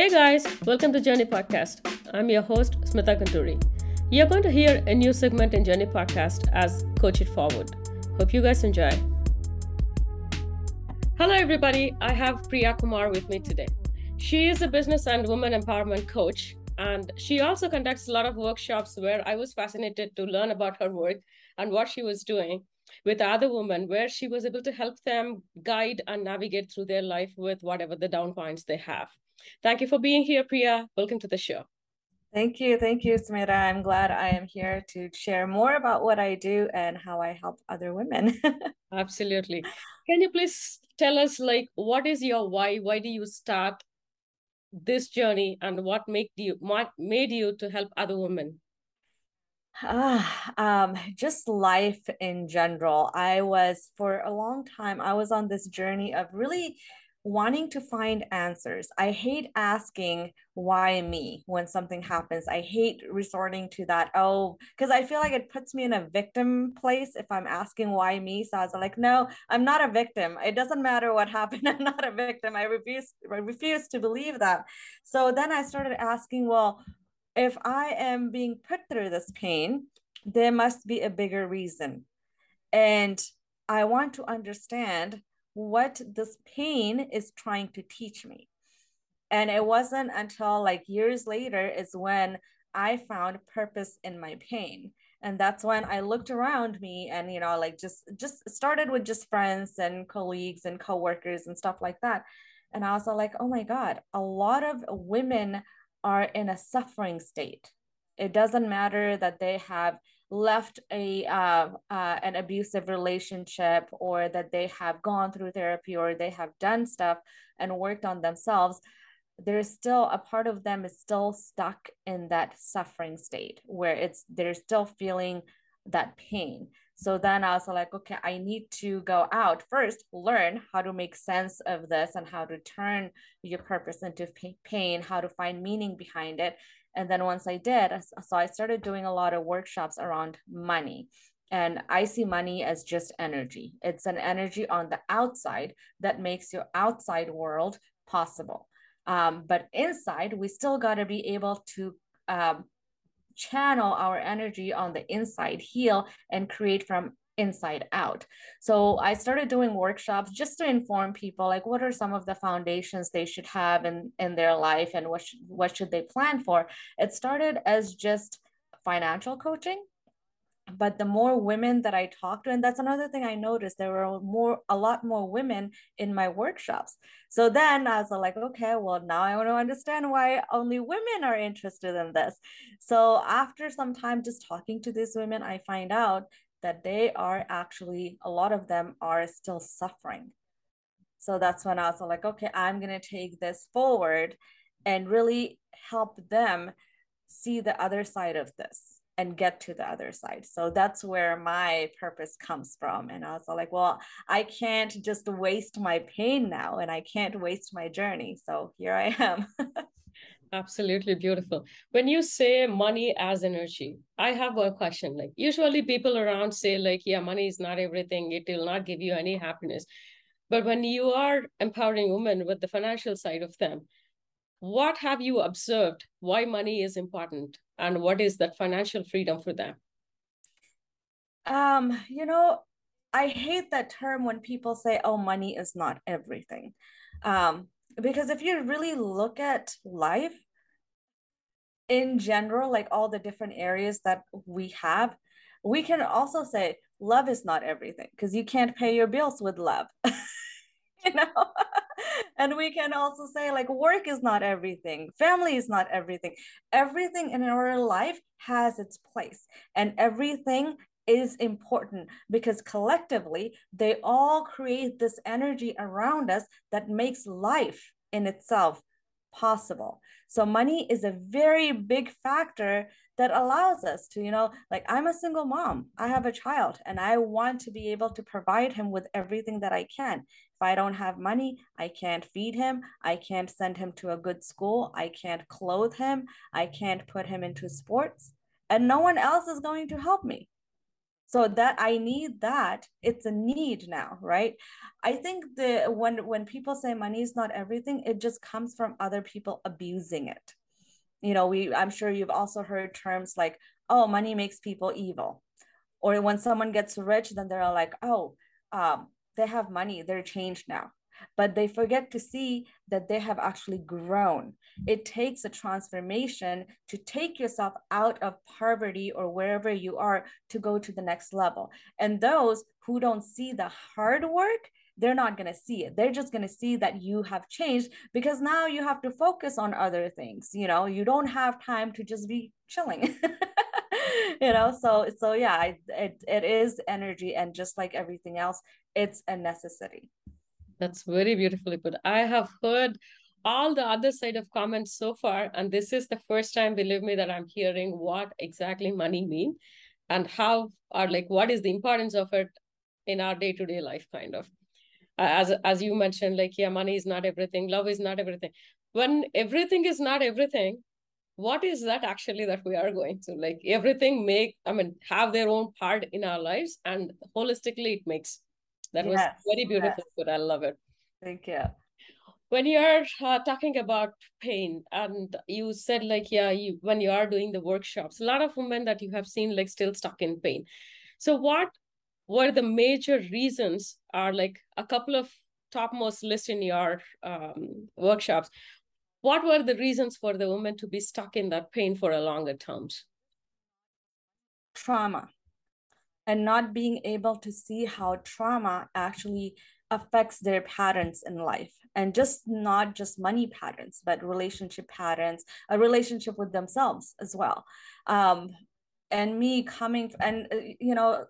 Hey guys, welcome to Journey Podcast. I'm your host, Smitha Gunturi. You're going to hear a new segment in Journey Podcast as Coach It Forward. Hope you guys enjoy. Hello, everybody. I have Priya Kumar with me today. She is a business and woman empowerment coach, and she also conducts a lot of workshops where I was fascinated to learn about her work and what she was doing with other women, where she was able to help them guide and navigate through their life with whatever the down points they have. Thank you for being here, Priya. Welcome to the show. Thank you. Thank you, Smitha. I'm glad I am here to share more about what I do and how I help other women. Absolutely. Can you please tell us like what is your why? Why do you start this journey and what made you what made you to help other women? Ah, um, just life in general. I was for a long time, I was on this journey of really wanting to find answers. I hate asking why me when something happens. I hate resorting to that, oh, because I feel like it puts me in a victim place if I'm asking why me. So I was like, no, I'm not a victim. It doesn't matter what happened. I'm not a victim. I refuse, I refuse to believe that. So then I started asking, well, if I am being put through this pain, there must be a bigger reason. And I want to understand what this pain is trying to teach me. And it wasn't until like years later is when I found purpose in my pain. And that's when I looked around me and you know like just just started with just friends and colleagues and coworkers and stuff like that. And I was like, "Oh my god, a lot of women are in a suffering state. It doesn't matter that they have left a uh, uh, an abusive relationship or that they have gone through therapy or they have done stuff and worked on themselves there's still a part of them is still stuck in that suffering state where it's they're still feeling that pain. So then i was like okay i need to go out first learn how to make sense of this and how to turn your purpose into pain how to find meaning behind it and then once I did, so I started doing a lot of workshops around money. And I see money as just energy. It's an energy on the outside that makes your outside world possible. Um, but inside, we still got to be able to um, channel our energy on the inside, heal, and create from inside out. So I started doing workshops just to inform people like what are some of the foundations they should have in in their life and what should, what should they plan for. It started as just financial coaching but the more women that I talked to, and that's another thing I noticed, there were more, a lot more women in my workshops. So then I was like, okay, well, now I want to understand why only women are interested in this. So after some time just talking to these women, I find out that they are actually, a lot of them are still suffering. So that's when I was like, okay, I'm going to take this forward and really help them see the other side of this and get to the other side. So that's where my purpose comes from. And I was like, well, I can't just waste my pain now and I can't waste my journey. So here I am. Absolutely beautiful. When you say money as energy, I have a question. Like usually people around say like, yeah, money is not everything. It will not give you any happiness. But when you are empowering women with the financial side of them, what have you observed why money is important and what is that financial freedom for them? Um, you know, I hate that term when people say, oh, money is not everything. Um, because if you really look at life in general, like all the different areas that we have, we can also say love is not everything because you can't pay your bills with love. you know? and we can also say like work is not everything family is not everything everything in our life has its place and everything is important because collectively they all create this energy around us that makes life in itself possible. So money is a very big factor that allows us to, you know, like I'm a single mom, I have a child, and I want to be able to provide him with everything that I can. If I don't have money, I can't feed him, I can't send him to a good school, I can't clothe him, I can't put him into sports, and no one else is going to help me. So that i need that. It's a need now right? I think the when when people say money is not everything it just comes from other people abusing it. You know we i'm sure you've also heard terms like oh money makes people evil. Or when someone gets rich then they're like oh um, they have money they're changed now but they forget to see that they have actually grown. It takes a transformation to take yourself out of poverty or wherever you are to go to the next level. And those who don't see the hard work, they're not going to see it. They're just going to see that you have changed because now you have to focus on other things. You know, you don't have time to just be chilling. you know so so yeah it, it is energy and just like everything else it's a necessity that's very beautifully put. I have heard all the other side of comments so far, and this is the first time, believe me, that I'm hearing what exactly money mean and how or like what is the importance of it in our day-to-day life, kind of. As as you mentioned, like yeah, money is not everything, love is not everything. When everything is not everything, what is that actually that we are going to like everything make i mean have their own part in our lives and holistically it makes that yes, was very beautiful, yes. but I love it. Thank you. When you're uh, talking about pain, and you said like, yeah, you when you are doing the workshops, a lot of women that you have seen like still stuck in pain. So what were the major reasons? Are like a couple of topmost list in your um, workshops. What were the reasons for the woman to be stuck in that pain for a longer terms? Trauma and not being able to see how trauma actually affects their patterns in life. And just not just money patterns but relationship patterns a relationship with themselves as well. Um, and me coming and uh, you know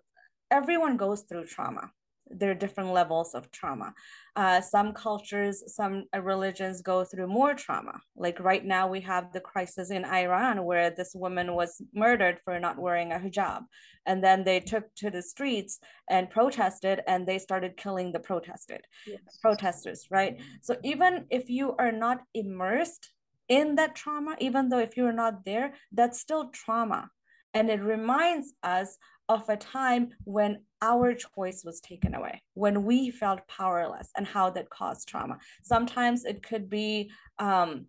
everyone goes through trauma there are different levels of trauma. Uh, some cultures, some religions go through more trauma. Like right now, we have the crisis in Iran where this woman was murdered for not wearing a hijab. And then they took to the streets and protested, and they started killing the protested yes. protesters, right? So even if you are not immersed in that trauma, even though if you're not there, that's still trauma. And it reminds us of a time when our choice was taken away, when we felt powerless, and how that caused trauma. Sometimes it could be um,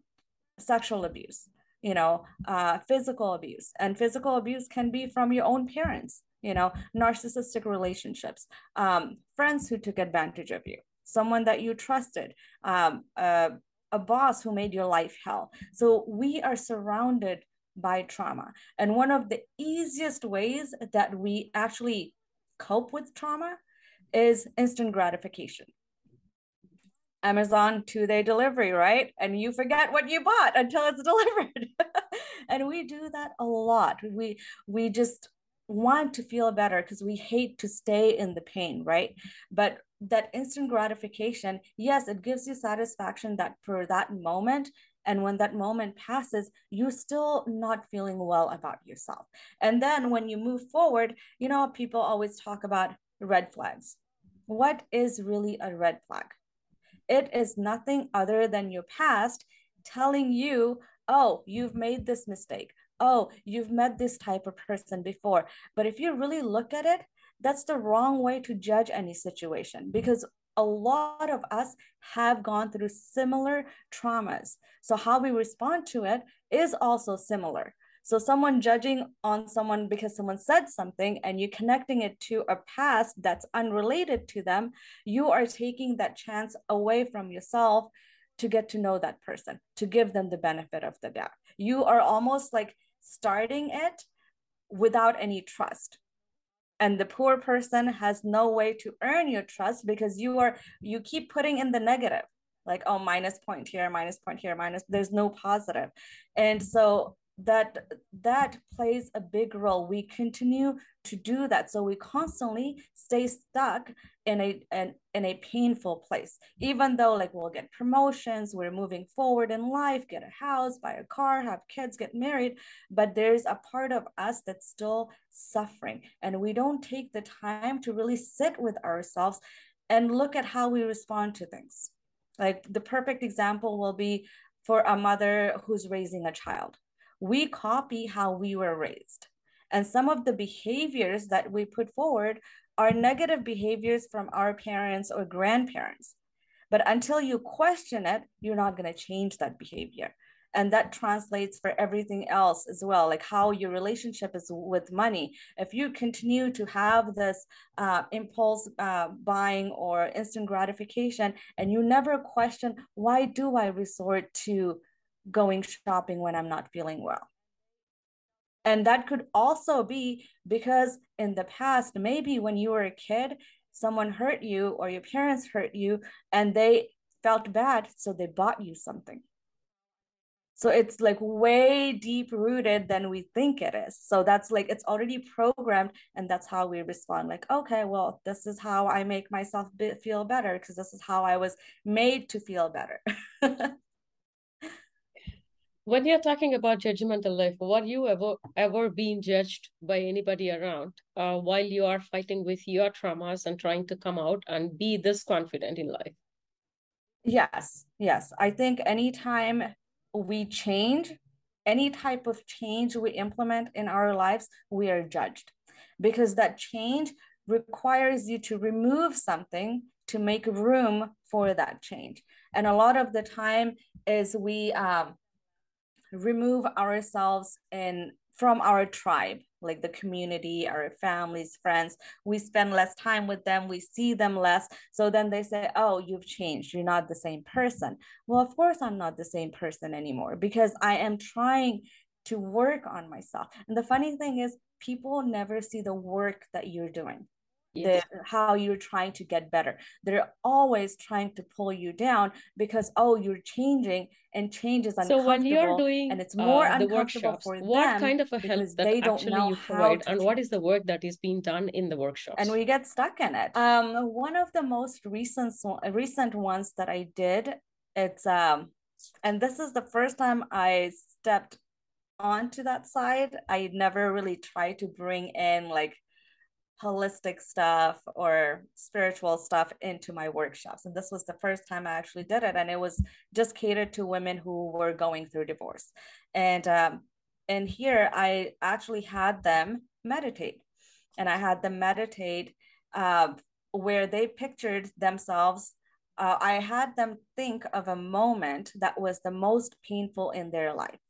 sexual abuse, you know, uh, physical abuse, and physical abuse can be from your own parents, you know, narcissistic relationships, um, friends who took advantage of you, someone that you trusted, um, uh, a boss who made your life hell. So we are surrounded by trauma. And one of the easiest ways that we actually cope with trauma is instant gratification. Amazon two day delivery, right? And you forget what you bought until it's delivered. and we do that a lot. We we just want to feel better because we hate to stay in the pain, right? But that instant gratification, yes, it gives you satisfaction that for that moment and when that moment passes, you're still not feeling well about yourself. And then when you move forward, you know, people always talk about red flags. What is really a red flag? It is nothing other than your past telling you, oh, you've made this mistake. Oh, you've met this type of person before. But if you really look at it, that's the wrong way to judge any situation because a lot of us have gone through similar traumas. So, how we respond to it is also similar. So, someone judging on someone because someone said something and you connecting it to a past that's unrelated to them, you are taking that chance away from yourself to get to know that person, to give them the benefit of the doubt. You are almost like starting it without any trust and the poor person has no way to earn your trust because you are you keep putting in the negative. Like oh minus point here minus point here minus there's no positive. And so that that plays a big role. We continue to do that. So we constantly stay stuck in a in, in a painful place. Even though like we'll get promotions we're moving forward in life get a house buy a car have kids get married but there's a part of us that's still suffering. And we don't take the time to really sit with ourselves and look at how we respond to things. Like the perfect example will be for a mother who's raising a child we copy how we were raised. And some of the behaviors that we put forward are negative behaviors from our parents or grandparents. But until you question it, you're not going to change that behavior. And that translates for everything else as well, like how your relationship is with money. If you continue to have this uh, impulse uh, buying or instant gratification, and you never question, why do I resort to going shopping when I'm not feeling well? And that could also be because in the past, maybe when you were a kid, someone hurt you or your parents hurt you and they felt bad, so they bought you something. So it's like way deep rooted than we think it is. So that's like it's already programmed, and that's how we respond. Like, okay, well, this is how I make myself be- feel better because this is how I was made to feel better. when you're talking about judgmental life, were you ever ever being judged by anybody around uh, while you are fighting with your traumas and trying to come out and be this confident in life? Yes, yes. I think anytime we change, any type of change we implement in our lives, we are judged because that change requires you to remove something to make room for that change. And a lot of the time is we um, remove ourselves and from our tribe like the community our families friends. We spend less time with them. We see them less. So then they say oh you've changed. You're not the same person. Well of course i'm not the same person anymore because i am trying to work on myself. And the funny thing is people never see the work that you're doing yes. the how you're trying to get better. They're always trying to pull you down because oh you're changing and change is uncomfortable so when you're doing and it's more uh, the uncomfortable workshops for what kind of a help that they don't actually you provide? And what is the work that is being done in the workshops? And we get stuck in it. Um one of the most recent recent ones that i did it's um and this is the first time i stepped onto that side. I never really tried to bring in like holistic stuff or spiritual stuff into my workshops. And this was the first time I actually did it. And it was just catered to women who were going through divorce. And um, and here I actually had them meditate. And I had them meditate uh, where they pictured themselves. Uh, I had them think of a moment that was the most painful in their life.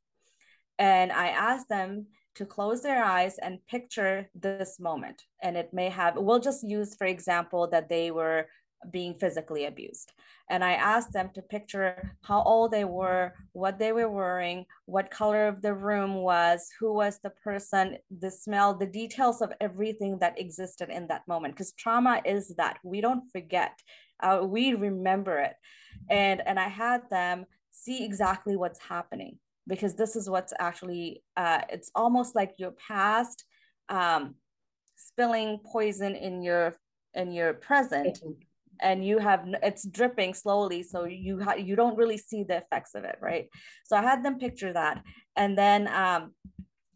And I asked them to close their eyes and picture this moment. And it may have, we'll just use, for example, that they were being physically abused. And I asked them to picture how old they were, what they were wearing, what color of the room was, who was the person, the smell, the details of everything that existed in that moment. Because trauma is that we don't forget, uh, we remember it. And, and I had them see exactly what's happening because this is what's actually uh, it's almost like your past um, spilling poison in your in your present mm-hmm. and you have it's dripping slowly so you ha- you don't really see the effects of it right so i had them picture that and then um,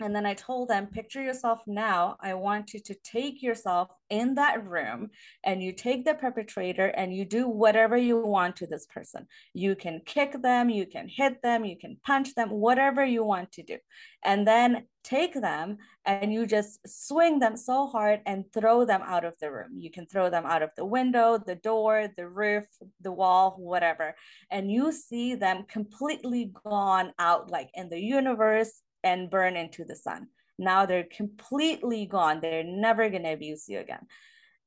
and then I told them, picture yourself now. I want you to take yourself in that room and you take the perpetrator and you do whatever you want to this person. You can kick them, you can hit them, you can punch them, whatever you want to do. And then take them and you just swing them so hard and throw them out of the room. You can throw them out of the window, the door, the roof, the wall, whatever. And you see them completely gone out like in the universe and burn into the sun. Now they're completely gone. They're never going to abuse you again.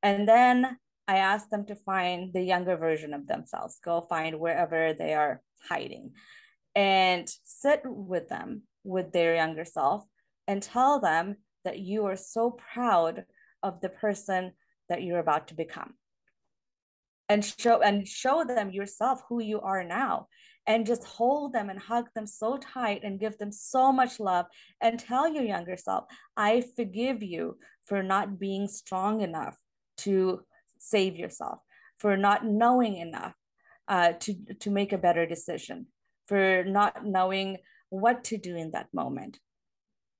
And then I asked them to find the younger version of themselves, go find wherever they are hiding and sit with them, with their younger self, and tell them that you are so proud of the person that you're about to become and show and show them yourself who you are now and just hold them and hug them so tight and give them so much love and tell your younger self, I forgive you for not being strong enough to save yourself, for not knowing enough uh, to, to make a better decision, for not knowing what to do in that moment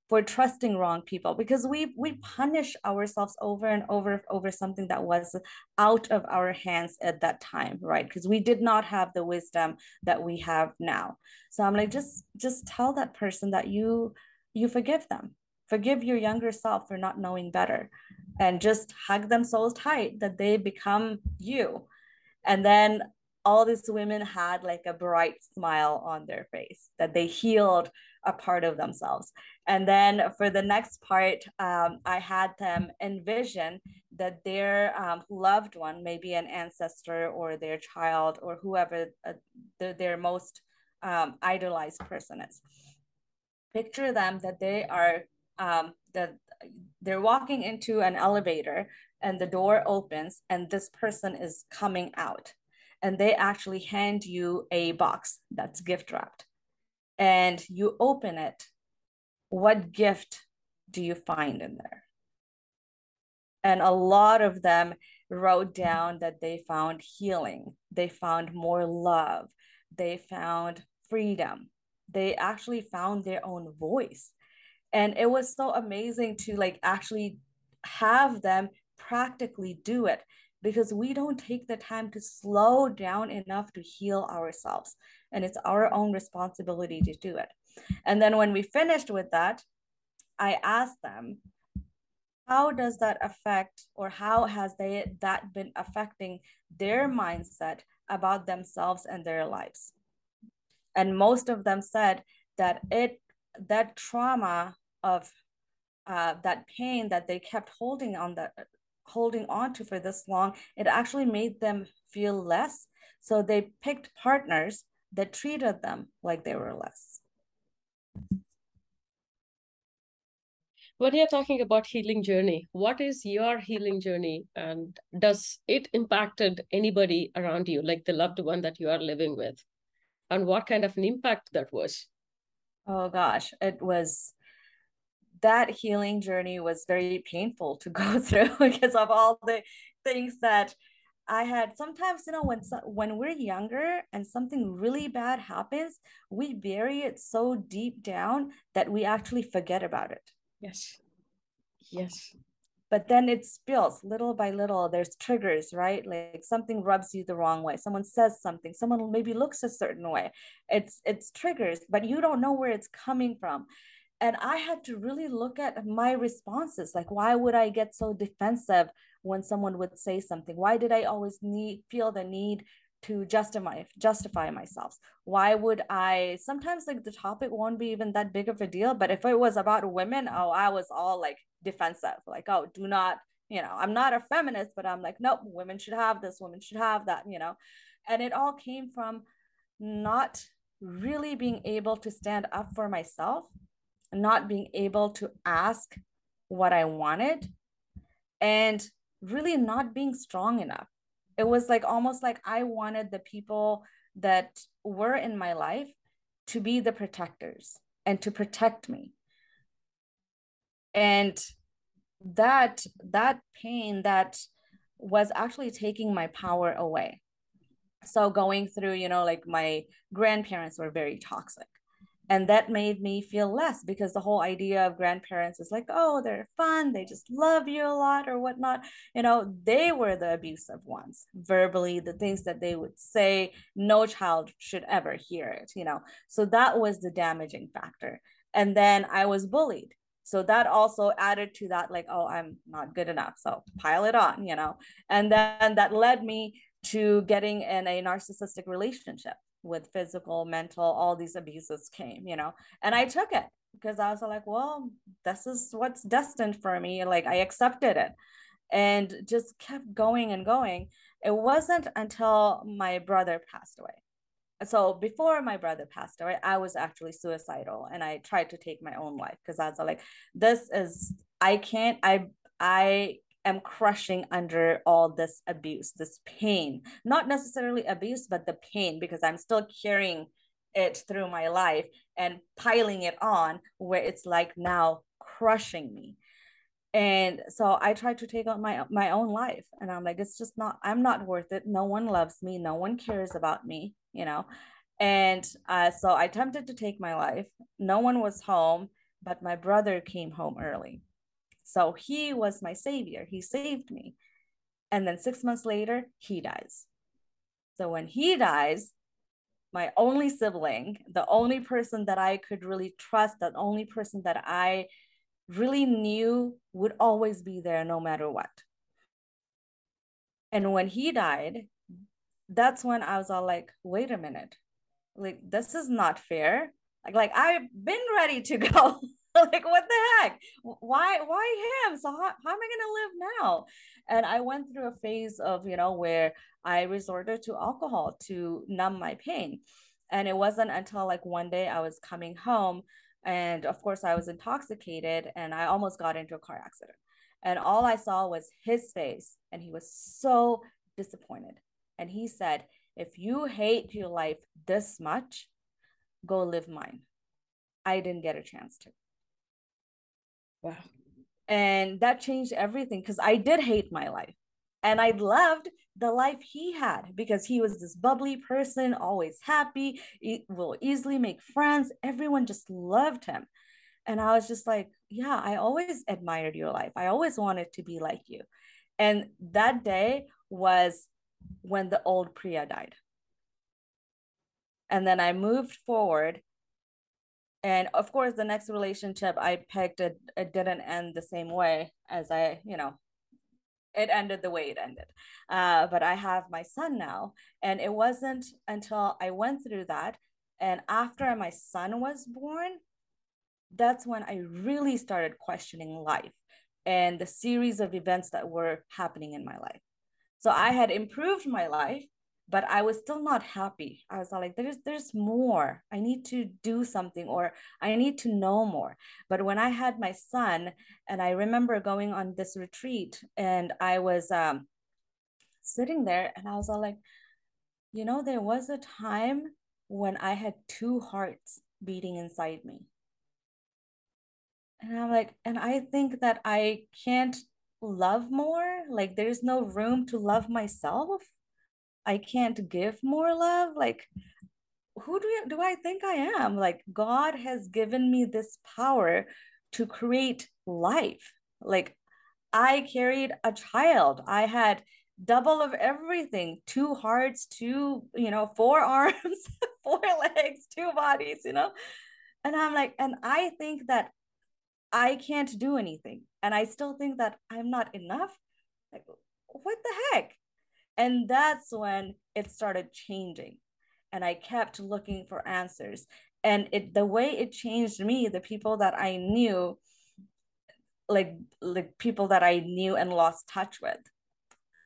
for trusting wrong people because we we punish ourselves over and over over something that was out of our hands at that time right? Because we did not have the wisdom that we have now. So i'm like just just tell that person that you you forgive them. Forgive your younger self for not knowing better and just hug them so tight that they become you. And then all these women had like a bright smile on their face that they healed a part of themselves. And then for the next part um, i had them envision that their um, loved one maybe an ancestor or their child or whoever uh, the, their most um, idolized person is. Picture them that they are um, that they're walking into an elevator and the door opens and this person is coming out. And they actually hand you a box that's gift wrapped and you open it what gift do you find in there? And a lot of them wrote down that they found healing they found more love they found freedom they actually found their own voice. And it was so amazing to like actually have them practically do it because we don't take the time to slow down enough to heal ourselves and it's our own responsibility to do it. And then when we finished with that i asked them how does that affect or how has they that been affecting their mindset about themselves and their lives? And most of them said that it that trauma of uh, that pain that they kept holding on the holding on to for this long, it actually made them feel less. So they picked partners that treated them like they were less. When you're talking about healing journey, what is your healing journey and does it impacted anybody around you, like the loved one that you are living with? And what kind of an impact that was? Oh gosh, it was that healing journey was very painful to go through because of all the things that I had sometimes, you know, when when we're younger and something really bad happens, we bury it so deep down that we actually forget about it. Yes. Yes. But then it spills little by little. There's triggers, right? Like something rubs you the wrong way. Someone says something. Someone maybe looks a certain way. It's it's triggers, but you don't know where it's coming from and i had to really look at my responses like why would i get so defensive when someone would say something? Why did i always need feel the need to justify justify myself? Why would i sometimes like the topic won't be even that big of a deal but if it was about women oh i was all like defensive like oh do not you know i'm not a feminist but i'm like nope women should have this women should have that you know? And it all came from not really being able to stand up for myself not being able to ask what I wanted and really not being strong enough. It was like almost like I wanted the people that were in my life to be the protectors and to protect me. And that that pain that was actually taking my power away. So going through, you know, like my grandparents were very toxic and that made me feel less because the whole idea of grandparents is like oh they're fun they just love you a lot or whatnot. You know they were the abusive ones verbally the things that they would say no child should ever hear it you know? So that was the damaging factor. And then i was bullied. So that also added to that like oh i'm not good enough so pile it on you know? And then that led me to getting in a narcissistic relationship with physical, mental, all these abuses came, you know, and I took it because I was like, well, this is what's destined for me. Like I accepted it and just kept going and going. It wasn't until my brother passed away. So before my brother passed away, I was actually suicidal and I tried to take my own life because I was like, this is, I can't, I, I am crushing under all this abuse, this pain. Not necessarily abuse, but the pain, because I'm still carrying it through my life and piling it on where it's like now crushing me. And so I tried to take on my my own life. And I'm like, it's just not, I'm not worth it. No one loves me. No one cares about me, you know. And uh, so I attempted to take my life. No one was home, but my brother came home early so he was my savior. He saved me. And then six months later, he dies. So when he dies, my only sibling, the only person that I could really trust, the only person that I really knew would always be there no matter what. And when he died, that's when I was all like, wait a minute, like this is not fair. Like, like I've been ready to go. like what the heck? Why why him? So how, how am i going to live now? And i went through a phase of you know where i resorted to alcohol to numb my pain. And it wasn't until like one day i was coming home and of course i was intoxicated and i almost got into a car accident. And all i saw was his face and he was so disappointed. And he said if you hate your life this much go live mine. I didn't get a chance to Wow. And that changed everything because I did hate my life. And I loved the life he had because he was this bubbly person, always happy, he will easily make friends. Everyone just loved him. And I was just like, yeah, I always admired your life. I always wanted to be like you. And that day was when the old Priya died. And then I moved forward and of course the next relationship i picked it, it didn't end the same way as i you know it ended the way it ended. Uh, but i have my son now and it wasn't until i went through that and after my son was born that's when i really started questioning life and the series of events that were happening in my life. So i had improved my life but I was still not happy. I was like, there's there's more. I need to do something or I need to know more. But when I had my son, and I remember going on this retreat, and I was um, sitting there, and I was all like, you know, there was a time when I had two hearts beating inside me. And I'm like, and I think that I can't love more. Like, there's no room to love myself I can't give more love? Like, who do, you, do I think I am? Like, God has given me this power to create life. Like, I carried a child. I had double of everything two hearts, two, you know, four arms, four legs, two bodies, you know? And I'm like, and I think that I can't do anything. And I still think that I'm not enough. Like, what the heck? And that's when it started changing. And I kept looking for answers. And it the way it changed me, the people that I knew, like like people that I knew and lost touch with.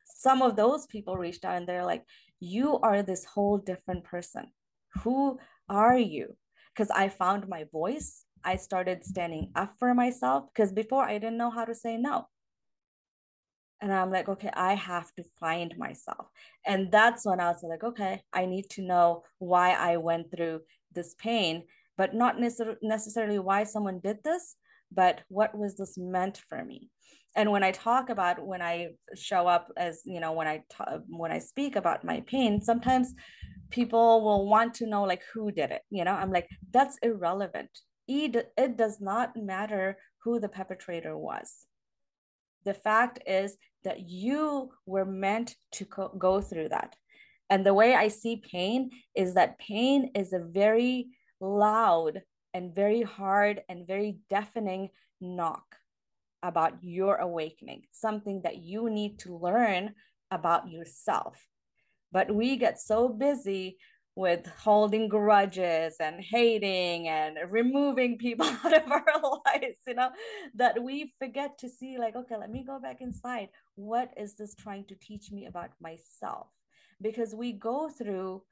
Some of those people reached out and they're like, you are this whole different person. Who are you? Because I found my voice. I started standing up for myself because before I didn't know how to say no and i'm like okay i have to find myself. And that's when i was like okay i need to know why i went through this pain but not necessarily why someone did this but what was this meant for me? And when i talk about when i show up as you know when i talk, when i speak about my pain sometimes people will want to know like who did it you know? I'm like that's irrelevant. It, it does not matter who the perpetrator was the fact is that you were meant to co- go through that. And the way I see pain is that pain is a very loud and very hard and very deafening knock about your awakening, something that you need to learn about yourself. But we get so busy with holding grudges and hating and removing people out of our lives, you know, that we forget to see, like, okay, let me go back inside. What is this trying to teach me about myself? Because we go through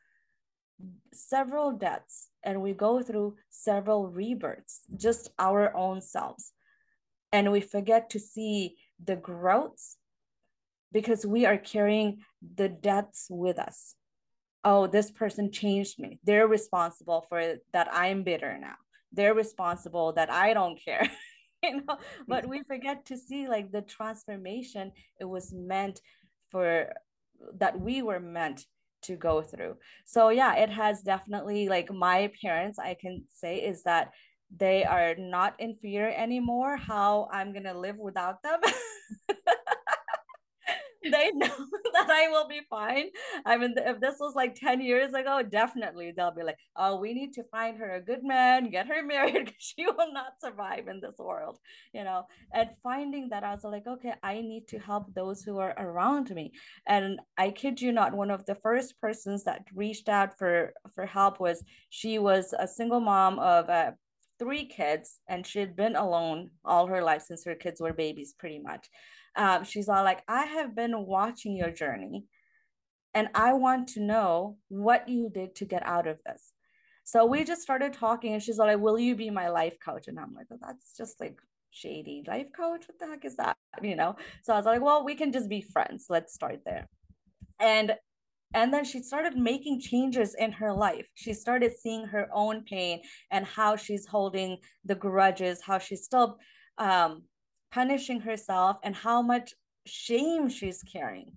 several deaths and we go through several rebirths, just our own selves. And we forget to see the growths because we are carrying the deaths with us oh, this person changed me. They're responsible for that I'm bitter now. They're responsible that I don't care. you know, but we forget to see like the transformation it was meant for that we were meant to go through. So yeah, it has definitely like my parents, I can say is that they are not in fear anymore how I'm gonna live without them. they know that I will be fine. I mean, if this was like 10 years ago, definitely they'll be like, oh, we need to find her a good man, get her married, because she will not survive in this world, you know. And finding that, I was like, okay, I need to help those who are around me. And I kid you not, one of the first persons that reached out for for help was she was a single mom of uh, three kids, and she had been alone all her life since her kids were babies, pretty much um, she's all like, I have been watching your journey and I want to know what you did to get out of this. So we just started talking and she's all like, Will you be my life coach? And I'm like, well, That's just like shady life coach. What the heck is that? You know? So I was like, Well, we can just be friends. Let's start there. And and then she started making changes in her life she started seeing her own pain and how she's holding the grudges how she's still um, punishing herself and how much shame she's carrying.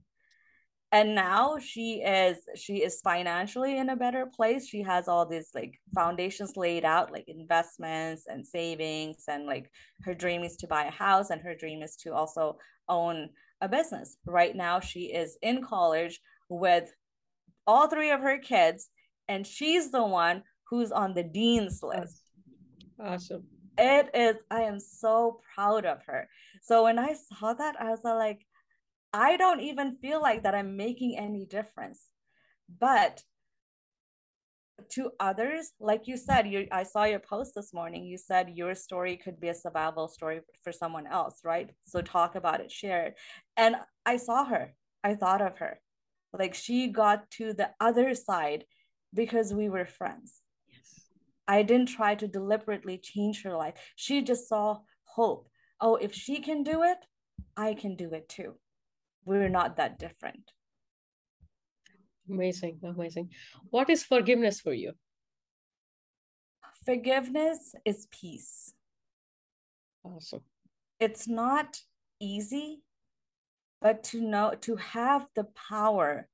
And now she is she is financially in a better place. She has all these like foundations laid out like investments and savings and like her dream is to buy a house and her dream is to also own a business. Right now she is in college with all three of her kids and she's the one who's on the dean's list. Awesome it is i am so proud of her. So when i saw that i was like i don't even feel like that i'm making any difference. But to others like you said you i saw your post this morning. You said your story could be a survival story for someone else right? So talk about it share it. And i saw her. I thought of her. Like she got to the other side because we were friends I didn't try to deliberately change her life. She just saw hope. Oh, if she can do it, I can do it too. We're not that different. Amazing, amazing. What is forgiveness for you? Forgiveness is peace. Awesome. It's not easy, but to know, to have the power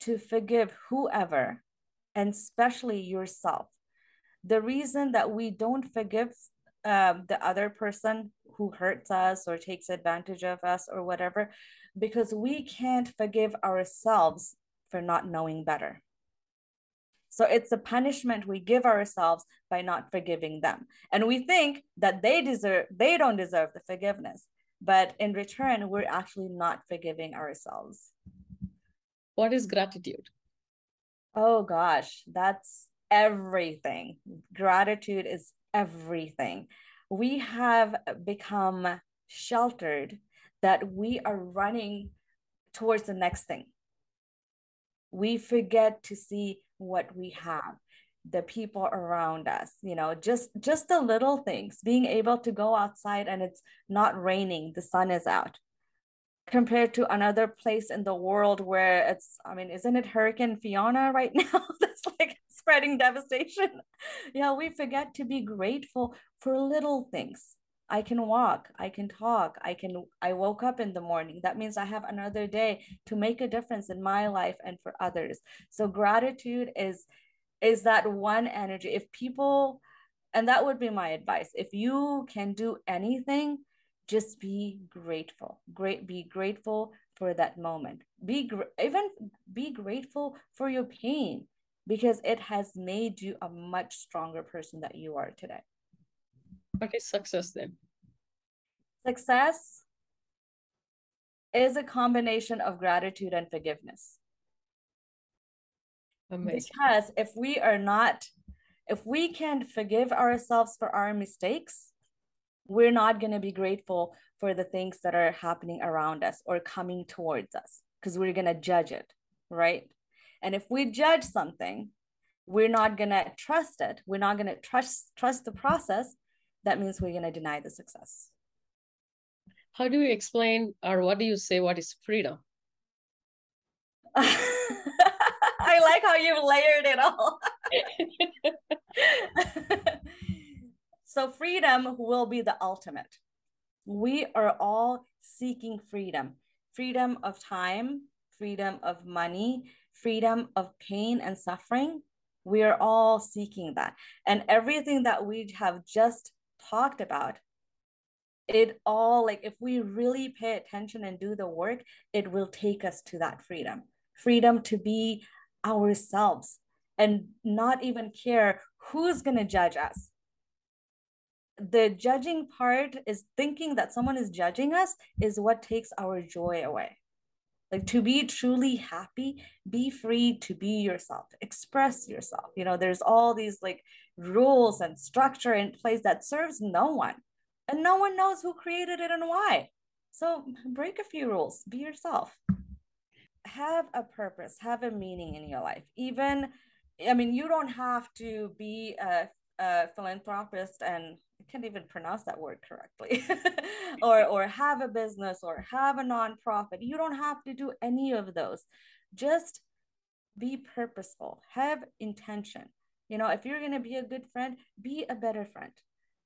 to forgive whoever, and especially yourself the reason that we don't forgive um, the other person who hurts us or takes advantage of us or whatever, because we can't forgive ourselves for not knowing better. So it's a punishment we give ourselves by not forgiving them. And we think that they deserve they don't deserve the forgiveness. But in return, we're actually not forgiving ourselves. What is gratitude? Oh gosh, that's everything. Gratitude is everything. We have become sheltered that we are running towards the next thing. We forget to see what we have the people around us you know just just the little things being able to go outside and it's not raining the sun is out compared to another place in the world where it's i mean isn't it hurricane fiona right now that's like spreading devastation. yeah, we forget to be grateful for little things. I can walk, I can talk, I can I woke up in the morning. That means I have another day to make a difference in my life and for others. So gratitude is is that one energy. If people and that would be my advice. If you can do anything, just be grateful. Great be grateful for that moment. Be gr- even be grateful for your pain because it has made you a much stronger person that you are today. okay success then? Success is a combination of gratitude and forgiveness. Amazing. Because if we are not, if we can't forgive ourselves for our mistakes, we're not going to be grateful for the things that are happening around us or coming towards us because we're going to judge it, right? And if we judge something, we're not going to trust it. We're not going to trust trust the process. That means we're going to deny the success. How do you explain or what do you say what is freedom? I like how you layered it all. so freedom will be the ultimate. We are all seeking freedom. Freedom of time, freedom of money, freedom of pain and suffering, we are all seeking that. And everything that we have just talked about it all like if we really pay attention and do the work it will take us to that freedom freedom to be ourselves and not even care who's going to judge us the judging part is thinking that someone is judging us is what takes our joy away. Like to be truly happy be free to be yourself express yourself. You know there's all these like rules and structure in place that serves no one and no one knows who created it and why. So break a few rules be yourself. Have a purpose have a meaning in your life. Even i mean you don't have to be a, a philanthropist and I can't even pronounce that word correctly, or or have a business or have a nonprofit. You don't have to do any of those. Just be purposeful. Have intention. You know, if you're going to be a good friend, be a better friend.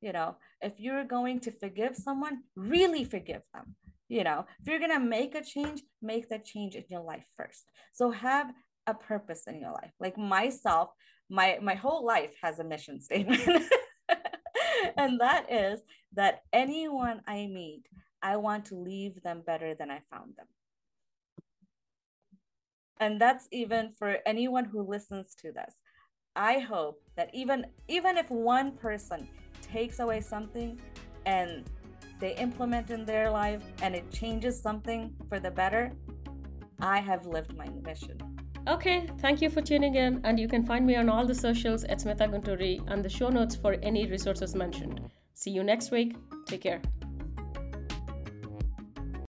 You know, if you're going to forgive someone, really forgive them. You know, if you're going to make a change, make that change in your life first. So have a purpose in your life. Like myself, my my whole life has a mission statement. and that is that anyone I meet, I want to leave them better than I found them. And that's even for anyone who listens to this. I hope that even even if one person takes away something and they implement in their life and it changes something for the better, I have lived my mission. Okay, thank you for tuning in, and you can find me on all the socials at Smitha Gunturi and the show notes for any resources mentioned. See you next week. Take care.